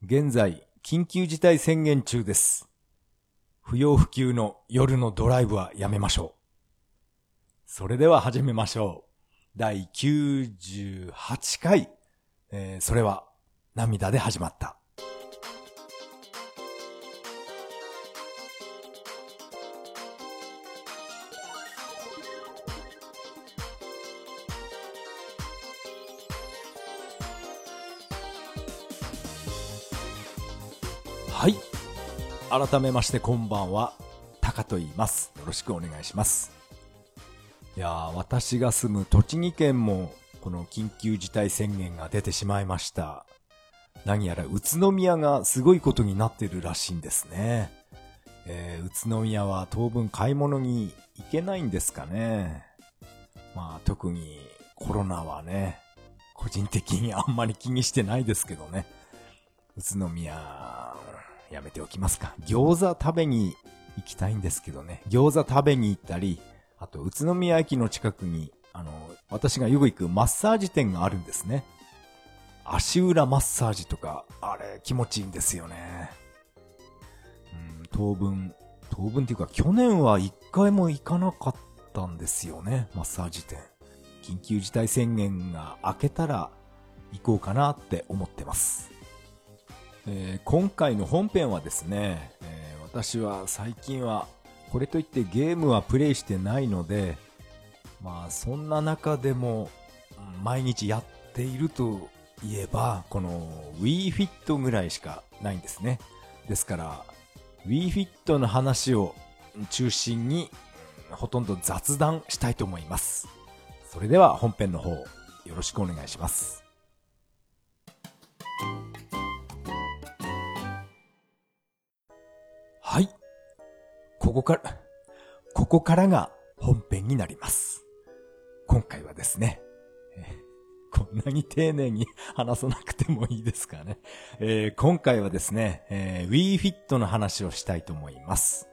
現在、緊急事態宣言中です。不要不急の夜のドライブはやめましょう。それでは始めましょう。第98回、えーそれは涙で始まった。改めましてこんばんは。タカと言います。よろしくお願いします。いやー、私が住む栃木県も、この緊急事態宣言が出てしまいました。何やら宇都宮がすごいことになってるらしいんですね。えー、宇都宮は当分買い物に行けないんですかね。まあ特にコロナはね、個人的にあんまり気にしてないですけどね。宇都宮、やめておきますか。餃子食べに行きたいんですけどね。餃子食べに行ったり、あと宇都宮駅の近くに、あの、私がよく行くマッサージ店があるんですね。足裏マッサージとか、あれ気持ちいいんですよね。うん、当分、当分っていうか去年は一回も行かなかったんですよね、マッサージ店。緊急事態宣言が明けたら行こうかなって思ってます。えー今回の本編はですね、えー私は最近はこれといってゲームはプレイしてないので、まあそんな中でも毎日やっているといえば、この Wii Fit ぐらいしかないんですね。ですから、Wii Fit の話を中心にほとんど雑談したいと思います。それでは本編の方よろしくお願いします。ここから、ここからが本編になります。今回はですね、こんなに丁寧に話さなくてもいいですかね。えー今回はですね、えー Wii Fit の話をしたいと思います。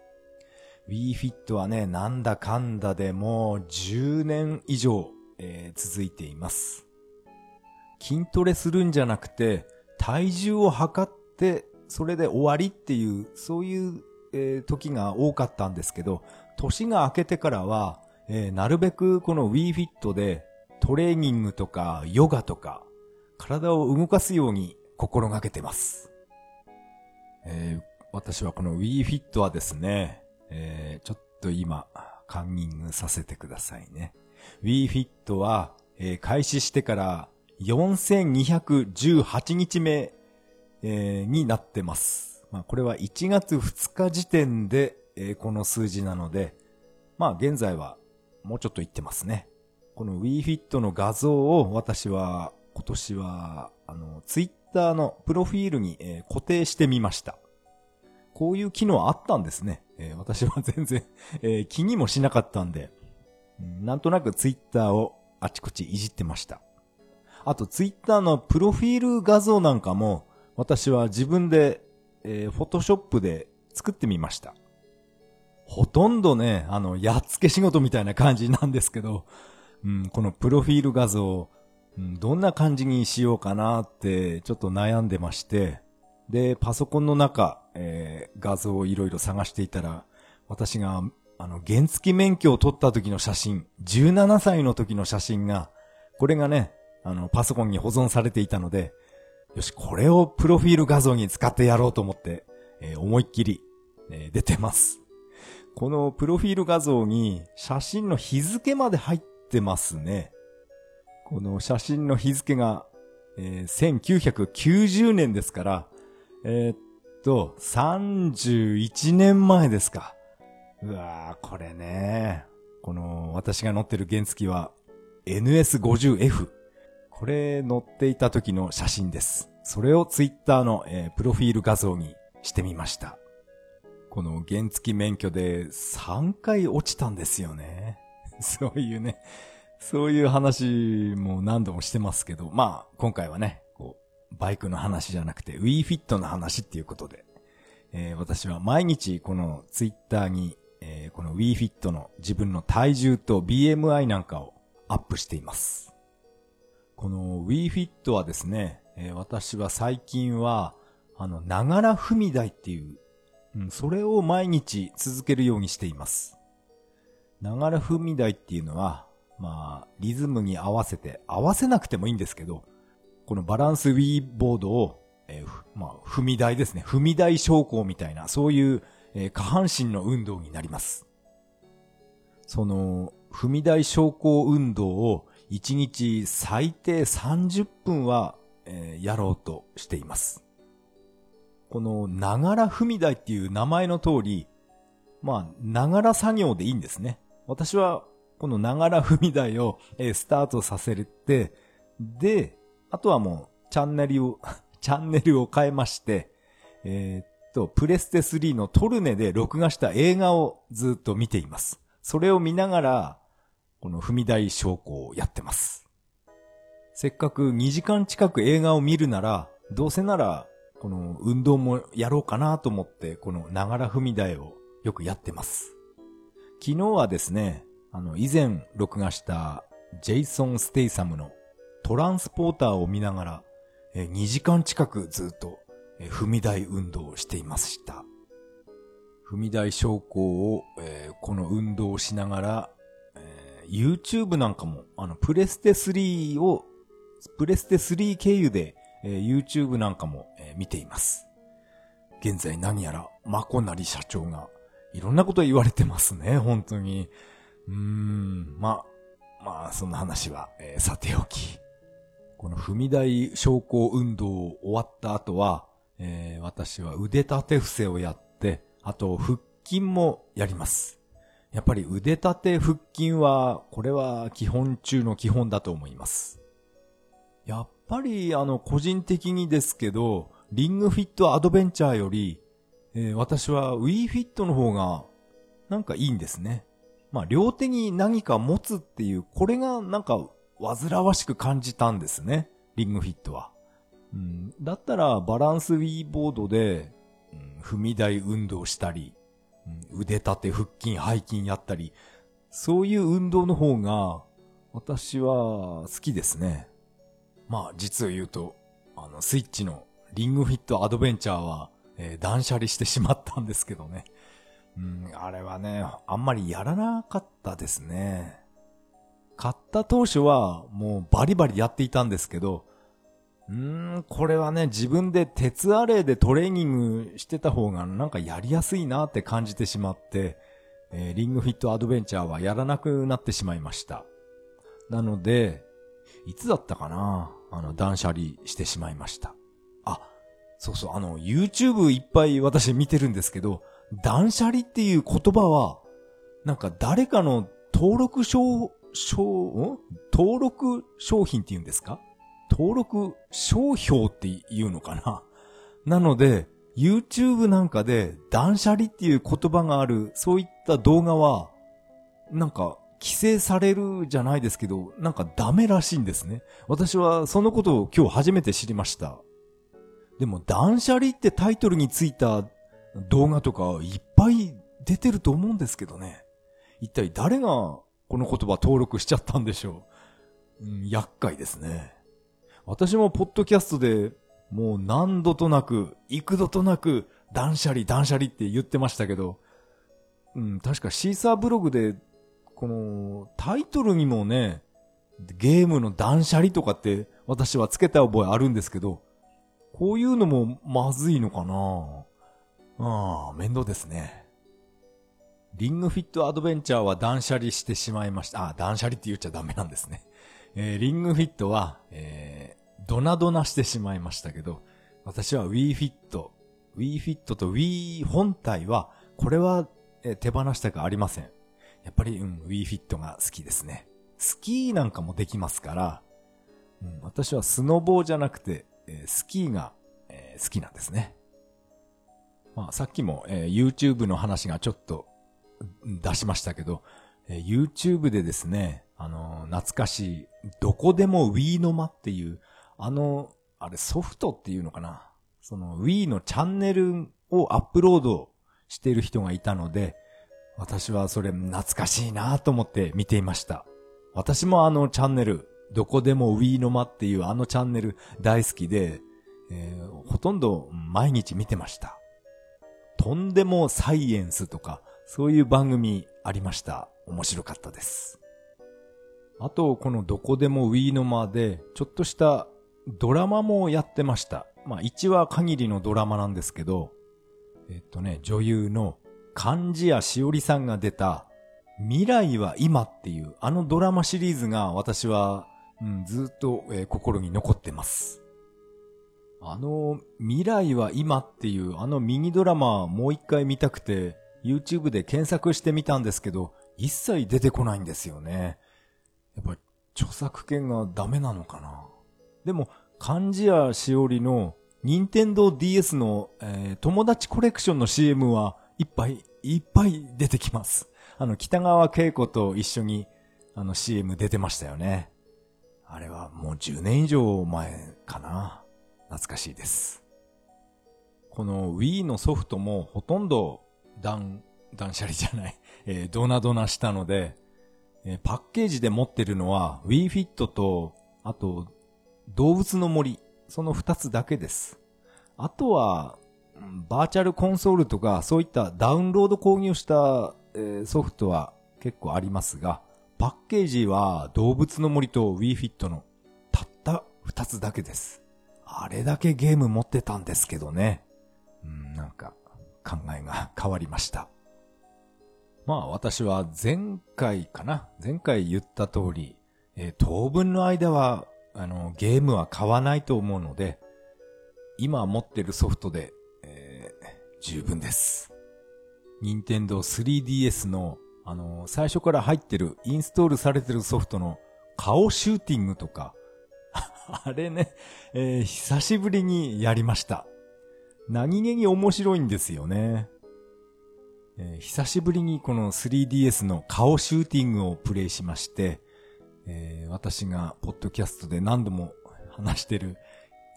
Wii Fit はね、なんだかんだでもう10年以上、えー続いています。筋トレするんじゃなくて、体重を測って、それで終わりっていう、そういう、え時が多かったんですけど、年が明けてからは、えーなるべくこの Wii Fit でトレーニングとかヨガとか、体を動かすように心がけてます。えー私はこの Wii Fit はですね、えーちょっと今、カンニングさせてくださいね。Wii Fit は、えー開始してから4218日目、えーになってます。まあ、これは1月2日時点で、えーこの数字なので、まあ現在はもうちょっと言ってますね。この Wii Fit の画像を私は今年はあの Twitter のプロフィールに、えー固定してみました。こういう機能あったんですね。えー私は 全然、えー気にもしなかったんで、なんとなく Twitter をあちこちいじってました。あと、ツイッターのプロフィール画像なんかも、私は自分で、えー、フォトショップで作ってみました。ほとんどね、あの、やっつけ仕事みたいな感じなんですけど、うん、このプロフィール画像、うん、どんな感じにしようかなって、ちょっと悩んでまして、で、パソコンの中、えー画像をいろいろ探していたら、私が、あの、原付免許を取った時の写真、17歳の時の写真が、これがね、あの、パソコンに保存されていたので、よし、これをプロフィール画像に使ってやろうと思って、えー思いっきり、えー出てます。このプロフィール画像に写真の日付まで入ってますね。この写真の日付が、えー1990年ですから、えーっと、31年前ですか。うわー、これね。この、私が乗ってる原付は NS50F。これ乗っていた時の写真です。それをツイッターの、えープロフィール画像にしてみました。この原付免許で3回落ちたんですよね。そういうね、そういう話も何度もしてますけど、まあ今回はね、こう、バイクの話じゃなくて Wii Fit の話っていうことで、えー私は毎日このツイッターに、えーこの Wii Fit の自分の体重と BMI なんかをアップしています。この Wii Fit はですね、えー私は最近は、あの、ながら踏み台っていう、うん、それを毎日続けるようにしています。ながら踏み台っていうのは、まあ、リズムに合わせて、合わせなくてもいいんですけど、このバランスウィーボードを、えー、まあ、踏み台ですね。踏み台昇降みたいな、そういう、えー、下半身の運動になります。その、踏み台昇降運動を1日最低30分は、えー、やろうとしています。この、ながら踏み台っていう名前の通り、まあ、ながら作業でいいんですね。私は、このながら踏み台を、えー、スタートさせて、で、あとはもう、チャンネルを チャンネルを変えまして、えー、っと、プレステ3のトルネで録画した映画をずっと見ています。それを見ながら、この踏み台昇降をやってます。せっかく2時間近く映画を見るなら、どうせなら、この運動もやろうかなと思って、このながら踏み台をよくやってます。昨日はですね、あの、以前録画したジェイソン・ステイサムのトランスポーターを見ながら、2時間近くずっと、踏み台運動をしていました。踏み台昇降を、えー、この運動をしながら、えー、YouTube なんかも、あの、プレステ3を、プレステ3経由で、えー、YouTube なんかも、え見ています。現在何やら、マコナリ社長がいろんなこと言われてますね、本当に。うーん、まあ、まあ、そんな話は、えー、さておき。この踏み台昇降運動を終わった後は、えー、私は腕立て伏せをやって、あと腹筋もやります。やっぱり腕立て腹筋は、これは基本中の基本だと思います。やっぱりあの個人的にですけど、リングフィットアドベンチャーよりえー、私は Wii Fit の方がなんかいいんですね。まあ、両手に何か持つっていう、これがなんか煩わしく感じたんですね。リングフィットは。うん、だったらバランス Wii ボードで、踏み台運動したり、腕立て腹筋背筋やったり、そういう運動の方が私は好きですね。まあ実を言うと、あのスイッチのリングフィットアドベンチャーはえー、断捨離してしまったんですけどね。うん、あれはね、あんまりやらなかったですね。買った当初はもうバリバリやっていたんですけど、うーん、これはね、自分で鉄アレイでトレーニングしてた方がなんかやりやすいなって感じてしまって、えー、リングフィットアドベンチャーはやらなくなってしまいました。なので、いつだったかな？あの、断捨離してしまいました。あ、そうそう、あの、YouTube いっぱい私見てるんですけど、断捨離っていう言葉は、なんか誰かの登録商、商、登録商品って言うんですか？登録商標って言うのかな？なので、YouTube なんかで断捨離っていう言葉がある、そういった動画は、なんか規制されるじゃないですけど、なんかダメらしいんですね。私はそのことを今日初めて知りました。でも断捨離ってタイトルについた動画とかいっぱい出てると思うんですけどね。一体誰がこの言葉登録しちゃったんでしょう。うん、厄介ですね。私もポッドキャストでもう何度となく、幾度となく断捨離断捨離って言ってましたけど、うん、確かシーサーブログで、このタイトルにもね、ゲームの断捨離とかって私はつけた覚えあるんですけど、こういうのもまずいのかなああ、面倒ですね。リングフィットアドベンチャーは断捨離してしまいました。あ、断捨離って言っちゃダメなんですね。えー、リングフィットは、えー、ドナドナしてしまいましたけど、私は Wii Fit、Wii Fit と Wii 本体は、これは、えー、手放したくありません。やっぱり、うん、Wii Fit が好きですね。スキーなんかもできますから、うん、私はスノボーじゃなくて、えー、スキーが、えー、好きなんですね。まあ、さっきも、えー、YouTube の話がちょっと出しましたけど、えー、YouTube でですね、あの、懐かしい、どこでも Wii の間っていう、あの、あれソフトっていうのかな。その Wii のチャンネルをアップロードしている人がいたので、私はそれ懐かしいなと思って見ていました。私もあのチャンネルどこでも Wii の間っていうあのチャンネル大好きで、えー、ほとんど毎日見てました。とんでもサイエンスとか、そういう番組ありました。面白かったです。あと、このどこでも Wii の間で、ちょっとしたドラマもやってました。まあ、1話限りのドラマなんですけど、えっとね、女優の漢字谷しおりさんが出た、未来は今っていう、あのドラマシリーズが私は、うん、ずっと、えー心に残ってます。あの、未来は今っていう、あのミニドラマもう一回見たくて、YouTube で検索してみたんですけど、一切出てこないんですよね。やっぱり著作権がダメなのかな。でも、漢字やしおりの任天堂 DS の、えー友達コレクションの CM はいっぱいいっぱい出てきます。あの、北川景子と一緒にあの CM 出てましたよね。あれはもう10年以上前かな。懐かしいです。この Wii のソフトもほとんど断、断捨離じゃない、えードナドナしたので、えーパッケージで持ってるのは Wii Fit と、あと、動物の森、その二つだけです。あとは、バーチャルコンソールとか、そういったダウンロード購入した、えソフトは結構ありますが、パッケージは動物の森と w i f i t のたった二つだけです。あれだけゲーム持ってたんですけどね。うん、なんか考えが変わりました。まあ私は前回かな前回言った通り、えー当分の間は、あの、ゲームは買わないと思うので、今持ってるソフトで、十分です。任天堂 3DS の、あの、最初から入ってる、インストールされてるソフトの顔シューティングとか、あれね、えー久しぶりにやりました。何気に面白いんですよね。えー久しぶりにこの 3DS の顔シューティングをプレイしまして、えー私がポッドキャストで何度も話してる、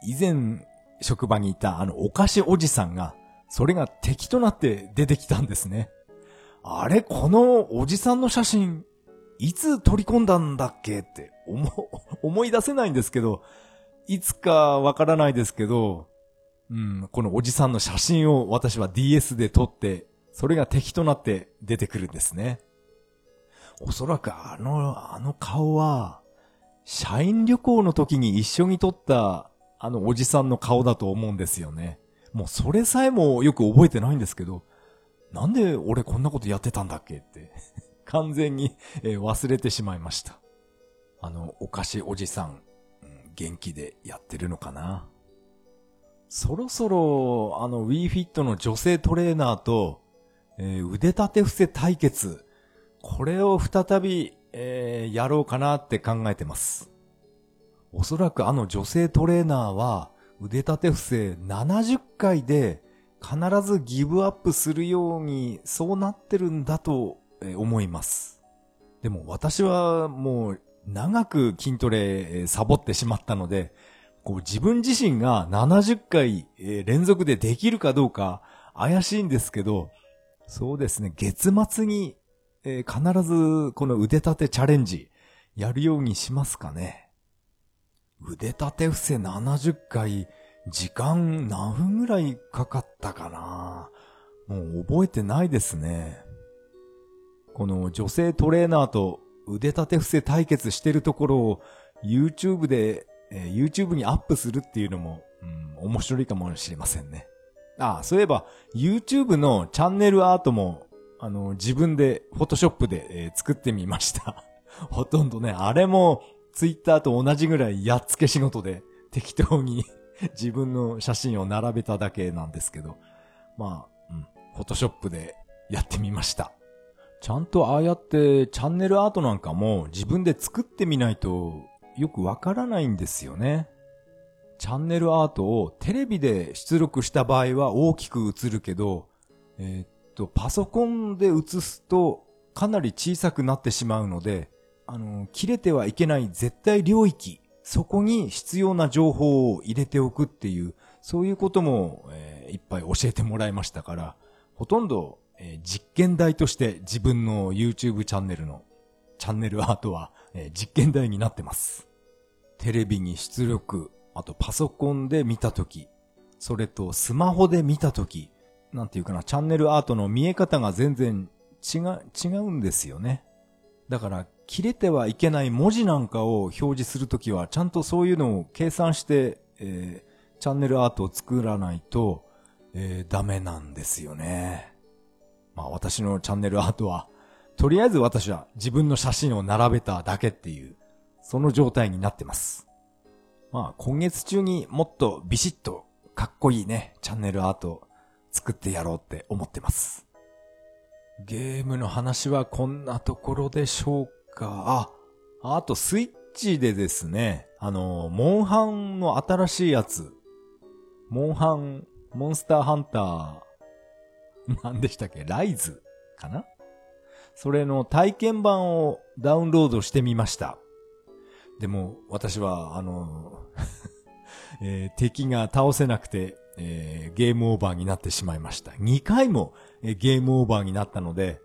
以前職場にいたあのお菓子おじさんが、それが敵となって出てきたんですね。あれ、このおじさんの写真、いつ取り込んだんだっけって思、思い出せないんですけど、いつかわからないですけど、うん、このおじさんの写真を私は DS で撮って、それが敵となって出てくるんですね。おそらくあの、あの顔は、社員旅行の時に一緒に撮ったあのおじさんの顔だと思うんですよね。もうそれさえもよく覚えてないんですけど、なんで俺こんなことやってたんだっけって、完全にえ忘れてしまいました。あの、お菓子おじさん、元気でやってるのかな？そろそろ、あの Wii Fit の女性トレーナーと、えー腕立て伏せ対決、これを再び、えーやろうかなって考えてます。おそらくあの女性トレーナーは腕立て伏せ70回で必ずギブアップするようにそうなってるんだと思います。でも私はもう長く筋トレサボってしまったので、こう自分自身が70回連続でできるかどうか怪しいんですけど、そうですね、月末に必ずこの腕立てチャレンジやるようにしますかね。腕立て伏せ70回、時間何分ぐらいかかったかな？もう覚えてないですね。この女性トレーナーと腕立て伏せ対決してるところを YouTube で、えー YouTube にアップするっていうのも、うん、面白いかもしれませんね。あ、そういえば YouTube のチャンネルアートもあの、自分で、フォトショップで、えー作ってみました。ほとんどね、あれも、ツイッターと同じぐらいやっつけ仕事で、適当に 自分の写真を並べただけなんですけど、まあ、うん、フォトショップでやってみました。ちゃんとああやってチャンネルアートなんかも自分で作ってみないとよくわからないんですよね。チャンネルアートをテレビで出力した場合は大きく映るけど、えーっと、パソコンで映すとかなり小さくなってしまうので、あの、切れてはいけない絶対領域、そこに必要な情報を入れておくっていう、そういうことも、えーいっぱい教えてもらいましたから、ほとんど、えー実験台として自分の YouTube チャンネルのチャンネルアートは、えー実験台になってます。テレビに出力、あとパソコンで見たとき、それとスマホで見たとき、なんていうかな、チャンネルアートの見え方が全然違、違うんですよね。だから、切れてはいけない文字なんかを表示するときは、ちゃんとそういうのを計算して、えー、チャンネルアートを作らないと、えー、ダメなんですよね。まあ私のチャンネルアートは、とりあえず私は自分の写真を並べただけっていう、その状態になってます。まあ今月中にもっとビシッとかっこいいね、チャンネルアート作ってやろうって思ってます。ゲームの話はこんなところでしょうか。あ、あとスイッチでですね、あの、モンハンの新しいやつ、モンハン、モンスターハンター、何でしたっけ？ライズかな？それの体験版をダウンロードしてみました。でも、私は、あの えー、敵が倒せなくて、えー、ゲームオーバーになってしまいました。2回も、えー、ゲームオーバーになったので、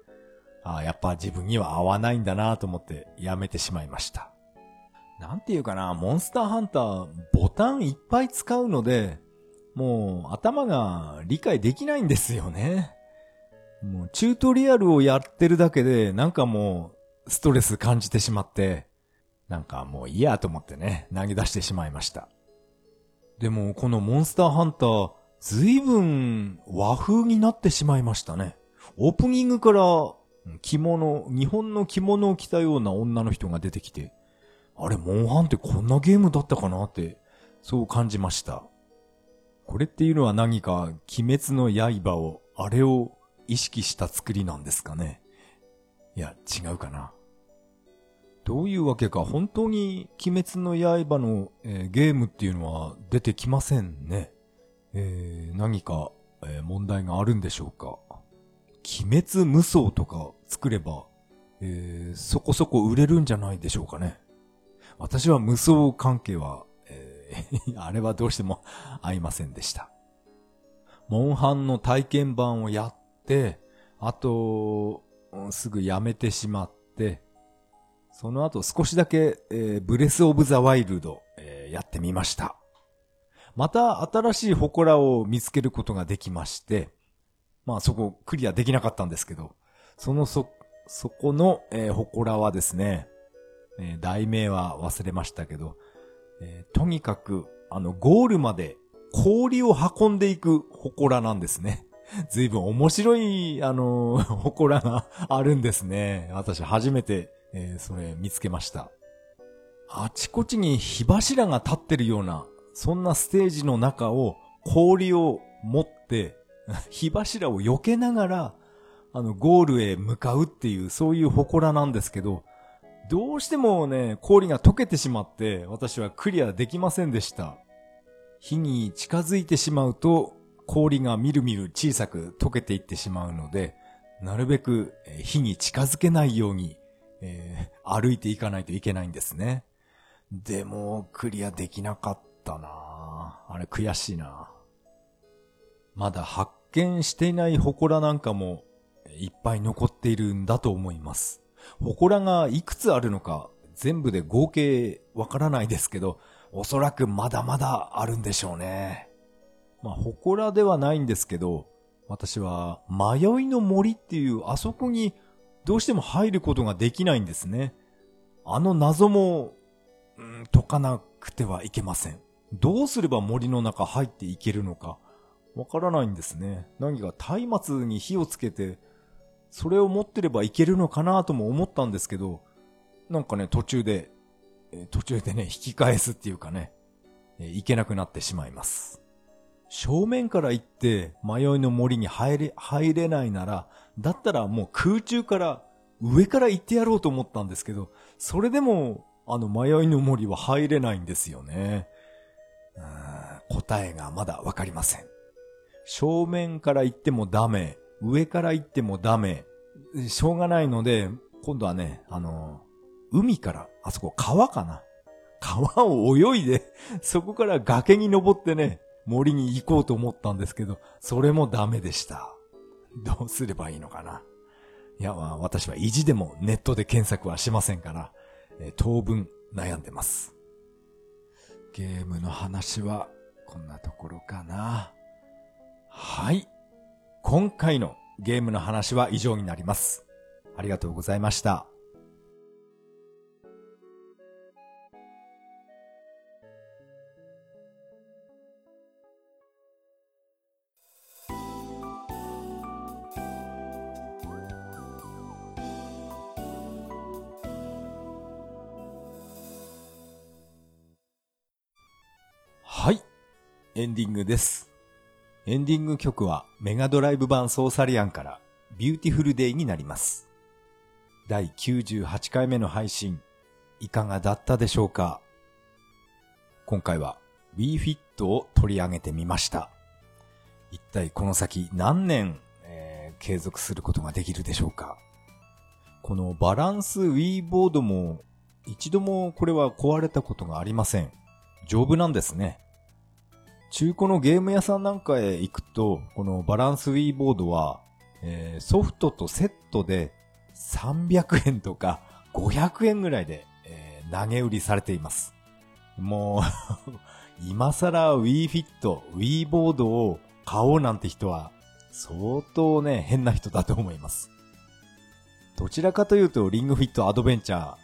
ああやっぱ自分には合わないんだなと思ってやめてしまいました。なんていうかな、モンスターハンター、ボタンいっぱい使うので、もう頭が理解できないんですよね。もうチュートリアルをやってるだけで、なんかもうストレス感じてしまって、なんかもういいやと思ってね、投げ出してしまいました。でも、このモンスターハンター、ずいぶん和風になってしまいましたね。オープニングから着物、日本の着物を着たような女の人が出てきて、あれ、モンハンってこんなゲームだったかなって、そう感じました。これっていうのは何か、鬼滅の刃を、あれを意識した作りなんですかね。いや、違うかな。どういうわけか本当に鬼滅の刃の、えー、ゲームっていうのは出てきませんね。えー、何か、えー、問題があるんでしょうか。鬼滅無双とか作れば、えー、そこそこ売れるんじゃないでしょうかね。私は無双関係は、えー、あれはどうしても 合いませんでした。モンハンの体験版をやって、あと、すぐやめてしまって、その後少しだけ、えー、ブレスオブザワイルド、えー、やってみました。また新しい祠を見つけることができまして、まあそこクリアできなかったんですけど、そのそ、そこの、えー、祠はですね、えー、題名は忘れましたけど、えー、とにかく、あの、ゴールまで氷を運んでいく祠なんですね。ずいぶん面白い、あのー、祠があるんですね。私初めてえー、それ見つけました。あちこちに火柱が立ってるような、そんなステージの中を氷を持って、火柱を避けながら、あの、ゴールへ向かうっていう、そういう祠なんですけど、どうしてもね、氷が溶けてしまって、私はクリアできませんでした。火に近づいてしまうと、氷がみるみる小さく溶けていってしまうので、なるべく火に近づけないようにえー、歩いていかないといけないんですね。でも、クリアできなかったなあれ悔しいなまだ発見していない祠なんかもいっぱい残っているんだと思います。祠がいくつあるのか全部で合計わからないですけど、おそらくまだまだあるんでしょうね。まあ、祠ではないんですけど、私は迷いの森っていうあそこにどうしても入ることができないんですね。あの謎も、うん、解かなくてはいけません。どうすれば森の中入っていけるのか、わからないんですね。何か松明に火をつけて、それを持ってればいけるのかなとも思ったんですけど、なんかね、途中で、途中でね、引き返すっていうかね、いけなくなってしまいます。正面から行って迷いの森に入れ、入れないなら、だったらもう空中から上から行ってやろうと思ったんですけど、それでもあの迷いの森は入れないんですよね。答えがまだわかりません。正面から行ってもダメ、上から行ってもダメ、しょうがないので、今度はね、あの、海から、あそこ川かな。川を泳いで、そこから崖に登ってね、森に行こうと思ったんですけど、それもダメでした。どうすればいいのかな。いや、まあ、私は意地でもネットで検索はしませんから、えー、当分悩んでます。ゲームの話はこんなところかな。はい。今回のゲームの話は以上になります。ありがとうございました。はい。エンディングです。エンディング曲はメガドライブ版ソーサリアンからビューティフルデイになります。第98回目の配信、いかがだったでしょうか？今回は Wii Fit を取り上げてみました。一体この先何年、えー、継続することができるでしょうか？このバランス Wii ボードも一度もこれは壊れたことがありません。丈夫なんですね。中古のゲーム屋さんなんかへ行くと、このバランス Wii ボードは、えー、ソフトとセットで300円とか500円ぐらいで、えー、投げ売りされています。もう 今更 Wii Fit、Wii ボードを買おうなんて人は相当ね、変な人だと思います。どちらかというとリングフィットアドベンチャー、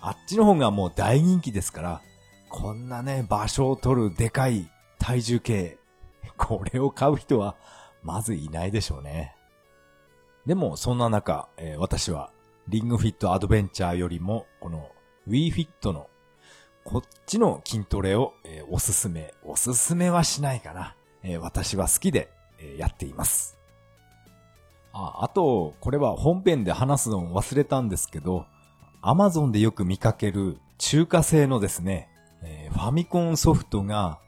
あっちの方がもう大人気ですから、こんなね、場所を取るでかい体重計。これを買う人は、まずいないでしょうね。でも、そんな中、えー、私は、リングフィットアドベンチャーよりも、この Wii Fit の、こっちの筋トレを、えー、おすすめ、おすすめはしないかな。えー、私は好きで、えやっています。あ、あと、これは本編で話すのを忘れたんですけど、Amazon でよく見かける中華製のですね、えファミコンソフトが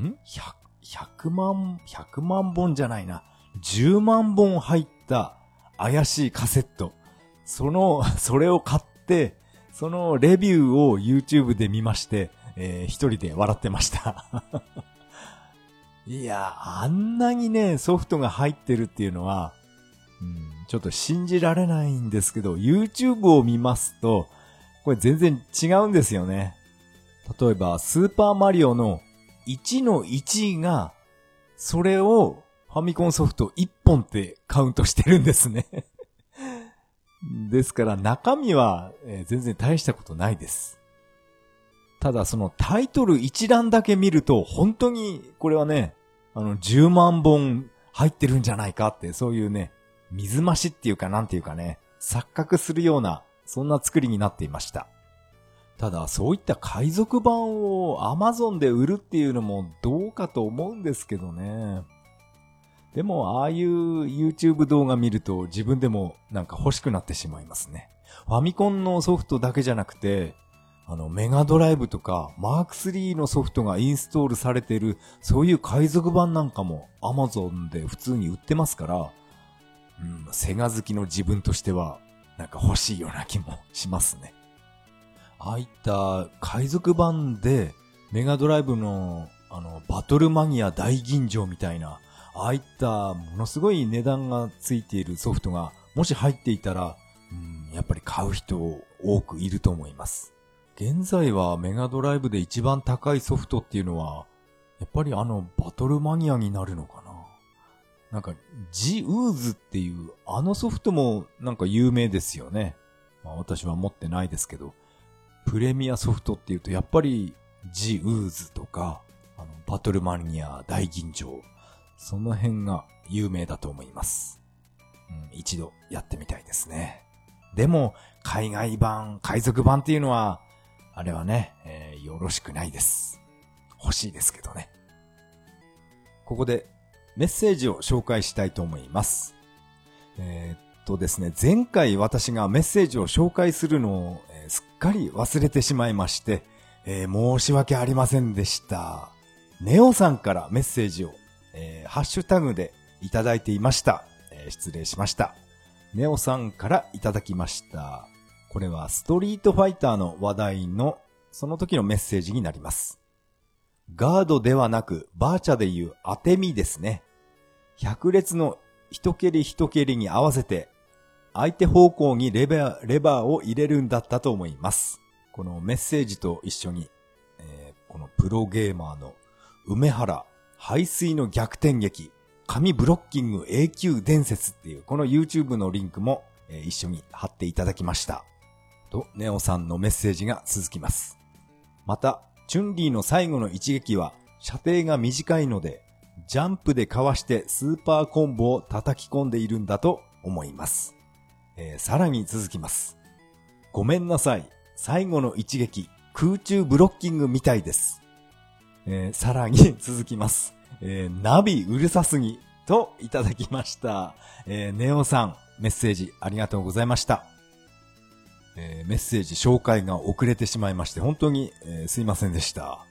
ん ?100、100万、100万本じゃないな。10万本入った怪しいカセット。その、それを買って、そのレビューを YouTube で見まして、えー、一人で笑ってました いや、あんなにね、ソフトが入ってるっていうのは、うん、ちょっと信じられないんですけど、YouTube を見ますと、これ全然違うんですよね。例えば、スーパーマリオの1の1が、それをファミコンソフト1本ってカウントしてるんですね ですから中身は、全然大したことないです。ただそのタイトル一覧だけ見ると本当にこれはね、あの10万本入ってるんじゃないかってそういうね、水増しっていうかなんていうかね、錯覚するようなそんな作りになっていました。ただ、そういった海賊版を Amazon で売るっていうのもどうかと思うんですけどね。でも、ああいう YouTube 動画見ると自分でもなんか欲しくなってしまいますね。ファミコンのソフトだけじゃなくて、あの、メガドライブとか、マーク3のソフトがインストールされてる、そういう海賊版なんかも Amazon で普通に売ってますから、うん、セガ好きの自分としては、なんか欲しいような気もしますね。ああいった海賊版でメガドライブのあのバトルマニア大吟醸みたいなああいったものすごい値段がついているソフトがもし入っていたら、うん、やっぱり買う人多くいると思います。現在はメガドライブで一番高いソフトっていうのは、やっぱりあのバトルマニアになるのかななんか、ジ・ウーズっていうあのソフトもなんか有名ですよね。まあ私は持ってないですけど。プレミアソフトっていうと、やっぱり、ジ・ウーズとか、あの、バトルマニア大吟醸、その辺が有名だと思います。うん、一度やってみたいですね。でも、海外版、海賊版っていうのは、あれはね、えー、よろしくないです。欲しいですけどね。ここでメッセージを紹介したいと思います。えー、っとですね、前回私がメッセージを紹介するのをすっかり忘れてしまいまして、えー、申し訳ありませんでした。ネオさんからメッセージを、えー、ハッシュタグでいただいていました。えー、失礼しました。ネオさんからいただきました。これはストリートファイターの話題のその時のメッセージになります。ガードではなくバーチャでいう当て身ですね。百列の一蹴り一蹴りに合わせて相手方向にレバー、レバーを入れるんだったと思います。このメッセージと一緒に、えー、このプロゲーマーの梅原排水の逆転劇、紙ブロッキング永久伝説っていう、この YouTube のリンクも、えー、一緒に貼っていただきました。と、ネオさんのメッセージが続きます。また、チュンリーの最後の一撃は、射程が短いので、ジャンプでかわしてスーパーコンボを叩き込んでいるんだと思います。えー、さらに続きます。ごめんなさい。最後の一撃、空中ブロッキングみたいです。えー、さらに続きます。えー、ナビうるさすぎといただきました。えー、ネオさん、メッセージありがとうございました。えー、メッセージ紹介が遅れてしまいまして、本当に、えー、すいませんでした。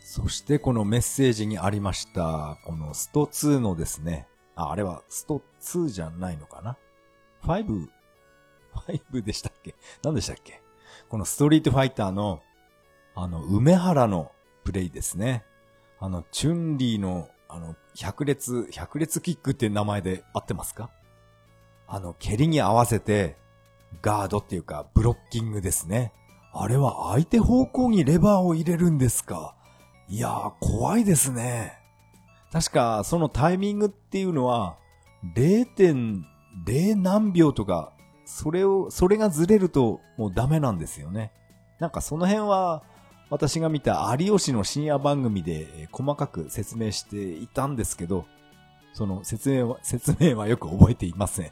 そしてこのメッセージにありました、このスト2のですね、あ、あれはスト2じゃないのかな ?5、5でしたっけ？何でしたっけ？このストリートファイターの、あの、梅原のプレイですね。あの、チュンリーの、あの、百列、百列キックっていう名前で合ってますか？あの、蹴りに合わせて、ガードっていうか、ブロッキングですね。あれは相手方向にレバーを入れるんですか？いやー、怖いですね。確か、そのタイミングっていうのは、0. 0何秒とか、それを、それがずれるともうダメなんですよね。なんかその辺は、私が見た有吉の深夜番組で細かく説明していたんですけど、その説明は、説明はよく覚えていません。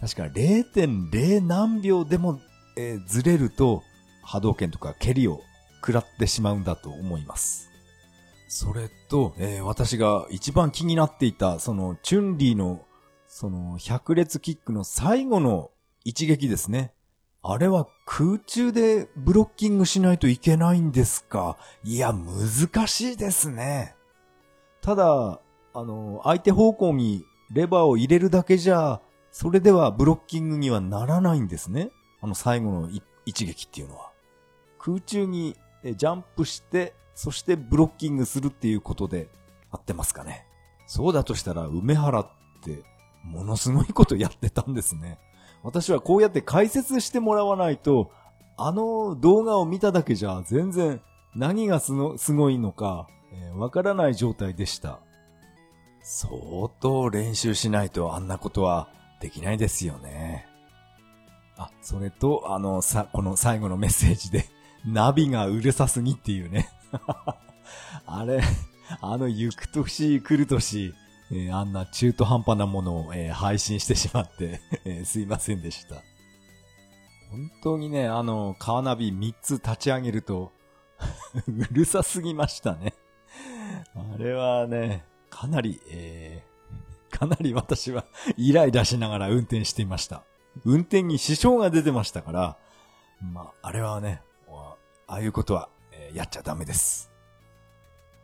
確か0.0何秒でも、えー、ずれると波動拳とか蹴りを食らってしまうんだと思います。それと、えー、私が一番気になっていた、その、チュンリーの、その、百列キックの最後の一撃ですね。あれは空中でブロッキングしないといけないんですか？いや、難しいですね。ただ、あの、相手方向にレバーを入れるだけじゃ、それではブロッキングにはならないんですね。あの最後の一撃っていうのは。空中にジャンプして、そしてブロッキングするっていうことで合ってますかね。そうだとしたら、梅原ってものすごいことやってたんですね。私はこうやって解説してもらわないと、あの動画を見ただけじゃ全然何がすのすごいのかわ、えー、からない状態でした。相当練習しないとあんなことはできないですよね。あ、それと、あの、さ、この最後のメッセージで、ナビがうるさすぎっていうね。あれ、あの、行く年来る年、えー、あんな中途半端なものを、えー、配信してしまって えー、すいませんでした。本当にね、あの、カーナビ3つ立ち上げると うるさすぎましたねあれはね、かなり、えー、かなり私はイライラしながら運転していました。運転に支障が出てましたから、まあ、あれはね、ああいうことは、えー、やっちゃダメです。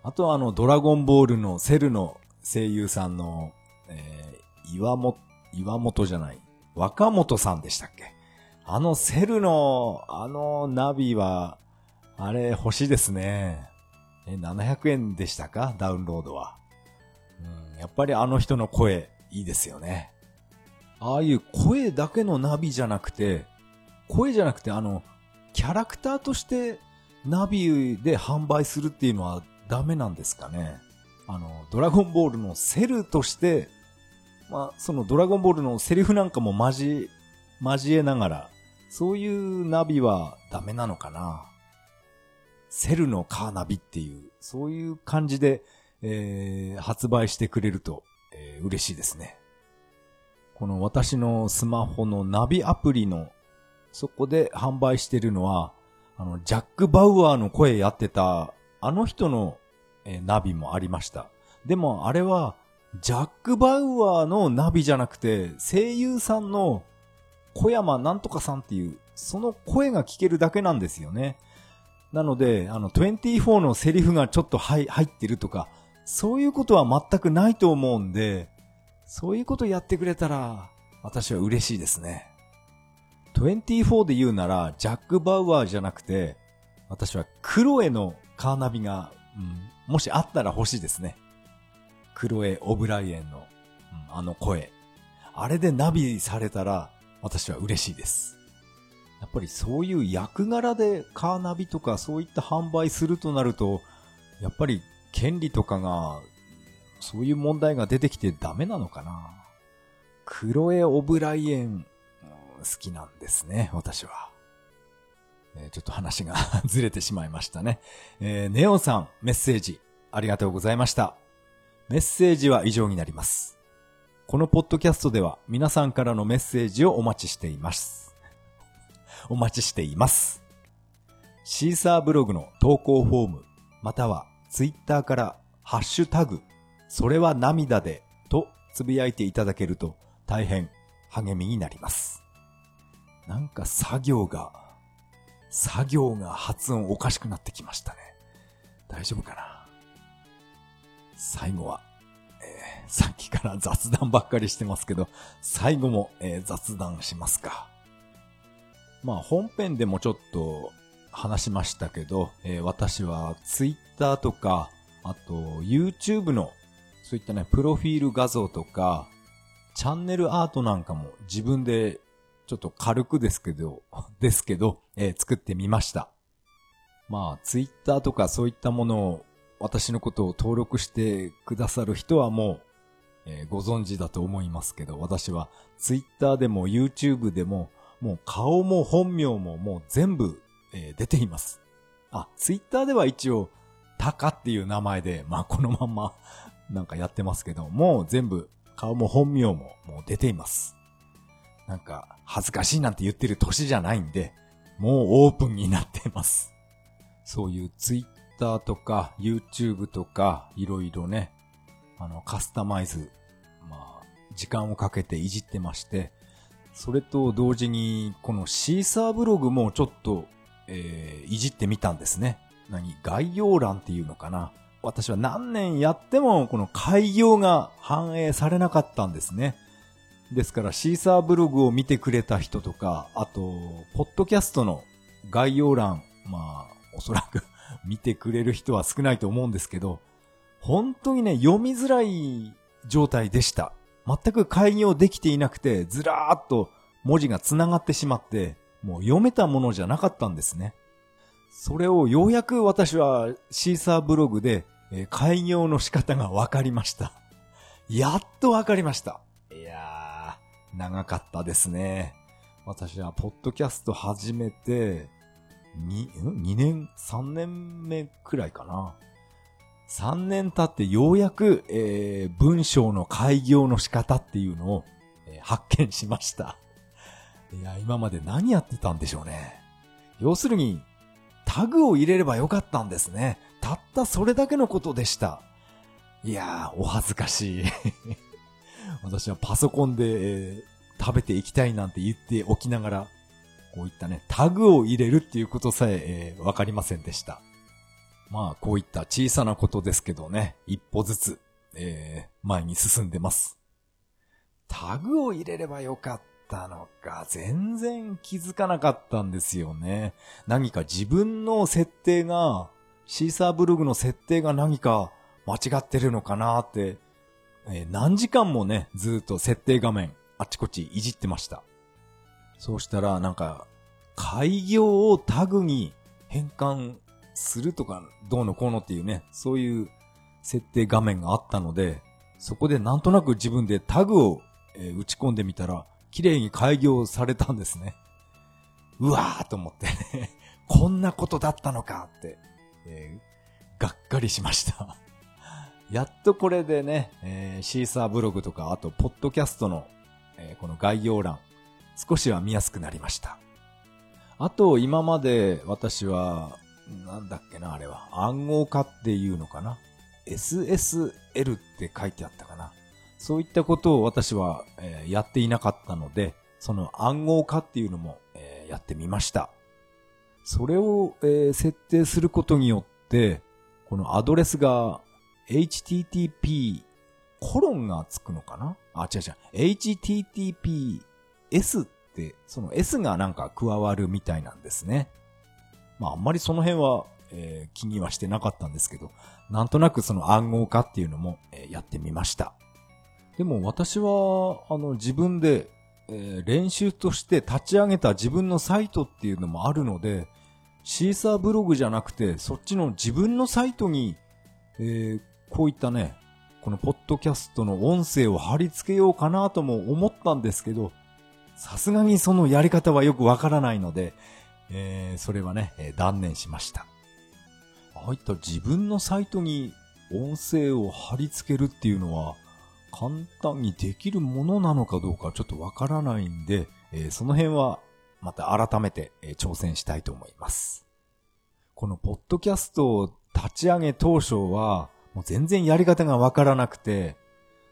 あとはあの、ドラゴンボールのセルの声優さんの、えー、岩本、岩本じゃない、若本さんでしたっけ？あのセルの、あのナビは、あれ欲しいですね。え、700円でしたか？ダウンロードは。うん、やっぱりあの人の声、いいですよね。ああいう声だけのナビじゃなくて、声じゃなくてあの、キャラクターとしてナビで販売するっていうのはダメなんですかね？あの、ドラゴンボールのセルとして、まあ、そのドラゴンボールのセリフなんかも交、交えながら、そういうナビはダメなのかな。セルのカーナビっていう、そういう感じで、えー、発売してくれると、えー、嬉しいですね。この私のスマホのナビアプリの、そこで販売してるのは、あの、ジャック・バウアーの声やってた、あの人のえ、ナビもありました。でもあれは、ジャック・バウアーのナビじゃなくて、声優さんの小山なんとかさんっていう、その声が聞けるだけなんですよね。なので、あの、24のセリフがちょっと入ってるとか、そういうことは全くないと思うんで、そういうことやってくれたら、私は嬉しいですね。24で言うなら、ジャック・バウアーじゃなくて、私はクロエのカーナビが、うん、もしあったら欲しいですね。クロエ・オブライエンの、うん、あの声。あれでナビされたら私は嬉しいです。やっぱりそういう役柄でカーナビとかそういった販売するとなると、やっぱり権利とかが、そういう問題が出てきてダメなのかな。クロエ・オブライエン、好きなんですね、私は。え、ちょっと話が ずれてしまいましたね。えー、ネオンさん、メッセージ、ありがとうございました。メッセージは以上になります。このポッドキャストでは皆さんからのメッセージをお待ちしています。お待ちしています。シーサーブログの投稿フォーム、またはツイッターからハッシュタグ、それは涙でとつぶやいていただけると大変励みになります。なんか作業が、作業が発音おかしくなってきましたね。大丈夫かな？最後は、えー、さっきから雑談ばっかりしてますけど、最後も、えー、雑談しますか。まあ本編でもちょっと話しましたけど、えー、私は Twitter とか、あと YouTube のそういったね、プロフィール画像とか、チャンネルアートなんかも自分でちょっと軽くですけど、ですけど、えー、作ってみました。まあ、Twitter とかそういったものを私のことを登録してくださる人はもう、えー、ご存知だと思いますけど、私は Twitter でも YouTube でも、もう顔も本名ももう全部えー、出ています。あ、ツイッターでは一応、タカっていう名前で、まあこのまんまなんかやってますけど、もう全部、顔も本名ももう出ています。なんか、恥ずかしいなんて言ってる年じゃないんで、もうオープンになってます。そういうツイッターとか YouTube とかいろいろね、あの、カスタマイズ、まあ、時間をかけていじってまして、それと同時に、このシーサーブログもちょっとえー、いじってみたんですね。何概要欄っていうのかな私は何年やってもこの開業が反映されなかったんですね。ですからシーサーブログを見てくれた人とか、あと、ポッドキャストの概要欄、まあ、おそらく 見てくれる人は少ないと思うんですけど、本当にね、読みづらい状態でした。全く開業できていなくて、ずらーっと文字が繋がってしまって、もう読めたものじゃなかったんですね。それをようやく私はシーサーブログで、えー、開業の仕方が分かりました。やっと分かりました。いや、長かったですね。私はポッドキャスト始めて、2、2年 ?3 年目くらいかな。3年経ってようやく、えー、文章の開業の仕方っていうのを、えー、発見しました。いや、今まで何やってたんでしょうね。要するに、タグを入れればよかったんですね。たったそれだけのことでした。いやー、お恥ずかしい。私はパソコンで、えー、食べていきたいなんて言っておきながら、こういったね、タグを入れるっていうことさええー、わかりませんでした。まあ、こういった小さなことですけどね、一歩ずつ、えー、前に進んでます。タグを入れればよかった。のか、全然気づかなかったんですよね。何か自分の設定が、シーサーブログの設定が何か間違ってるのかなって、えー、何時間もね、ずっと設定画面、あちこちいじってました。そうしたら、なんか、開業をタグに変換するとか、どうのこうのっていうね、そういう設定画面があったので、そこでなんとなく自分でタグを、えー、打ち込んでみたら、綺麗に開業されたんですね。うわーと思ってね こんなことだったのかって、えー、がっかりしましたやっとこれでね、えー、シーサーブログとか、あと、ポッドキャストの、えー、この概要欄、少しは見やすくなりました。あと、今まで私は、なんだっけな、あれは。暗号化っていうのかな ?SSL って書いてあったかな？そういったことを私は、えー、やっていなかったので、その暗号化っていうのも、えー、やってみました。それを、えー、設定することによって、このアドレスが http コロンがつくのかな？あ、違う違う。https って、その S がなんか加わるみたいなんですね。まああんまりその辺は、えー、気にはしてなかったんですけど、なんとなくその暗号化っていうのも、えー、やってみました。でも私は、あの、自分で、えー、練習として立ち上げた自分のサイトっていうのもあるので、シーサーブログじゃなくて、そっちの自分のサイトに、えー、こういったね、このポッドキャストの音声を貼り付けようかなとも思ったんですけど、さすがにそのやり方はよくわからないので、えー、それはね、え、断念しました。ああいった自分のサイトに音声を貼り付けるっていうのは、簡単にできるものなのかどうかちょっとわからないんで、えー、その辺はまた改めて、え、挑戦したいと思います。このポッドキャストを立ち上げ当初は、もう全然やり方がわからなくて、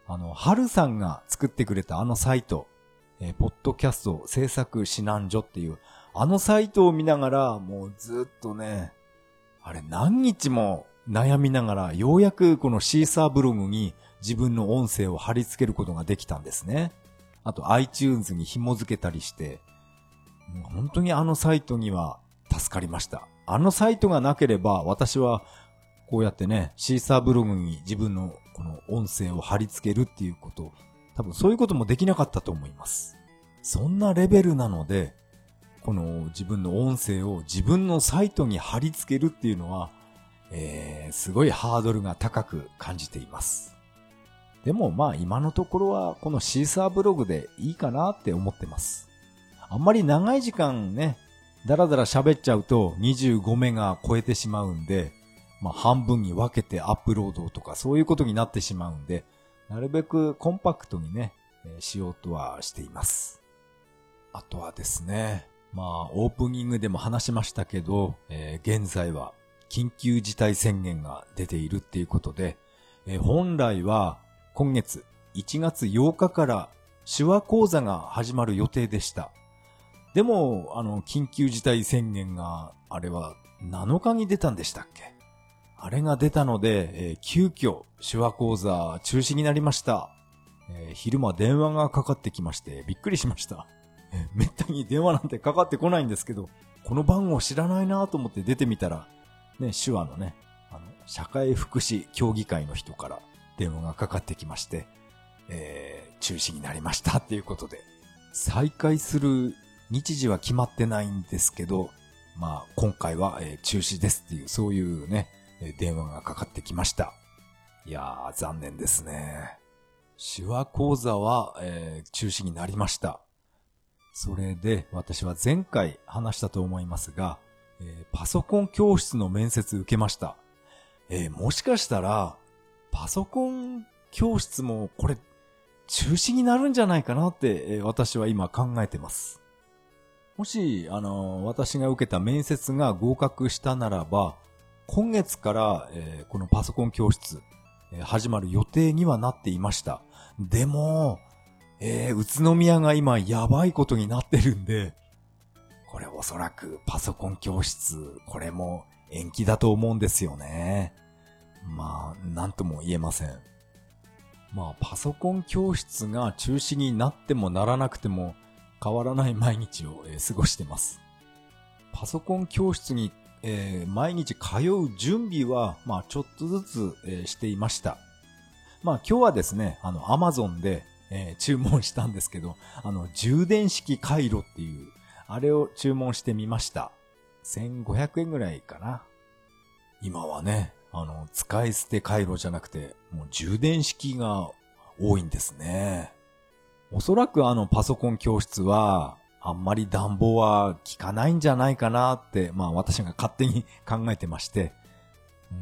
あの、春さんが作ってくれたあのサイト、えー、ポッドキャスト制作指南所っていう、あのサイトを見ながら、もうずっとね、あれ何日も悩みながら、ようやくこのシーサーブログに自分の音声を貼り付けることができたんですね。あと iTunes に紐付けたりして、本当にあのサイトには助かりました。あのサイトがなければ私はこうやってね、シーサーブログに自分のこの音声を貼り付けるっていうこと、多分そういうこともできなかったと思います。そんなレベルなので、この自分の音声を自分のサイトに貼り付けるっていうのは、えー、すごいハードルが高く感じています。でもまあ今のところはこのシーサーブログでいいかなって思ってます。あんまり長い時間ね、だらだら喋っちゃうと25メガ超えてしまうんで、まあ半分に分けてアップロードとかそういうことになってしまうんで、なるべくコンパクトにねえ、しようとはしています。あとはですね、まあオープニングでも話しましたけど、えー、現在は緊急事態宣言が出ているっていうことで、えー、本来は今月1月8日から手話講座が始まる予定でした。でも、あの、緊急事態宣言が、あれは7日に出たんでしたっけ？あれが出たので、えー、急遽手話講座中止になりました。えー、昼間電話がかかってきましてびっくりしました。え、めったに電話なんてかかってこないんですけど、この番号知らないなと思って出てみたら、ね、手話のね、あの、社会福祉協議会の人から電話がかかってきまして、えー、中止になりましたっていうことで、再開する日時は決まってないんですけど、まあ、今回は、えー、中止ですっていう、そういうね、電話がかかってきました。いやー、残念ですね。手話講座は、えー、中止になりました。それで、私は前回話したと思いますが、えー、パソコン教室の面接受けました。えー、もしかしたら、パソコン教室もこれ、中止になるんじゃないかなって、えー、私は今考えてます。もし、あの私が受けた面接が合格したならば、今月から、えこのパソコン教室、え始まる予定にはなっていました。でも、えー、宇都宮が今やばいことになってるんで、これおそらくパソコン教室、これも延期だと思うんですよね。まあ、なんとも言えません。まあ、パソコン教室が中止になってもならなくても変わらない毎日を、え、過ごしてます。パソコン教室に、えー、毎日通う準備は、まあ、ちょっとずつ、えー、していました。まあ、今日はですね、あの、アマゾンで、え注文したんですけど、あの、充電式回路っていう、あれを注文してみました。1500円ぐらいかな。今はね、あの、使い捨て回路じゃなくて、もう充電式が多いんですね。おそらくあのパソコン教室は、あんまり暖房は効かないんじゃないかなって、まあ私が勝手に考えてまして、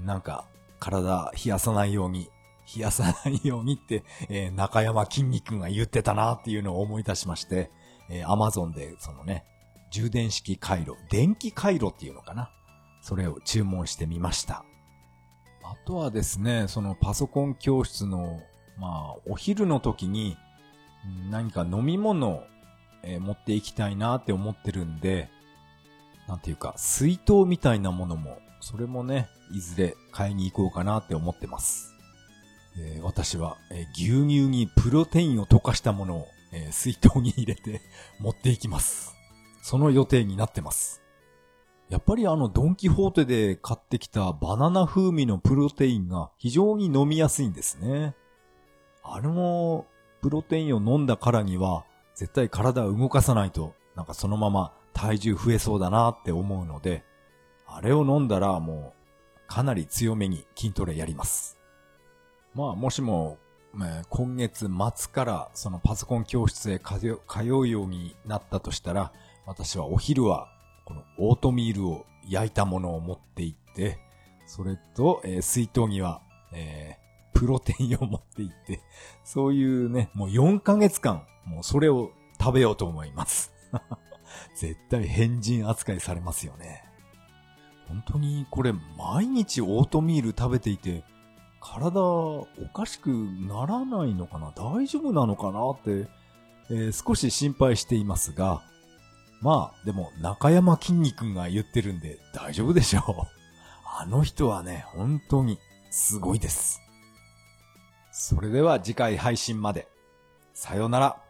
なんか体冷やさないように、冷やさないようにって、えー、中山筋肉が言ってたなっていうのを思い出しまして、えー、Amazon でそのね、充電式回路、電気回路っていうのかな。それを注文してみました。あとはですね、そのパソコン教室の、まあ、お昼の時に何か飲み物、えー、持っていきたいなって思ってるんで、なんていうか、水筒みたいなものも、それもね、いずれ買いに行こうかなって思ってます。えー、私は、えー、牛乳にプロテインを溶かしたものを、えー、水筒に入れて 持っていきます。その予定になってます。やっぱりあのドンキホーテで買ってきたバナナ風味のプロテインが非常に飲みやすいんですね。あのプロテインを飲んだからには絶対体を動かさないとなんかそのまま体重増えそうだなって思うので、あれを飲んだらもうかなり強めに筋トレやります。まあ、もしも、え今月末からそのパソコン教室へ通うようになったとしたら、私はお昼はこのオートミールを焼いたものを持って行って、それと、え水筒には、えプロテインを持って行って、そういうね、もう4ヶ月間、もうそれを食べようと思います。絶対変人扱いされますよね。本当にこれ毎日オートミール食べていて、体おかしくならないのかな？大丈夫なのかな？って、えー少し心配していますが、まあ、でも中山きんに君が言ってるんで大丈夫でしょう。あの人はね、本当にすごいです。それでは次回配信まで。さようなら。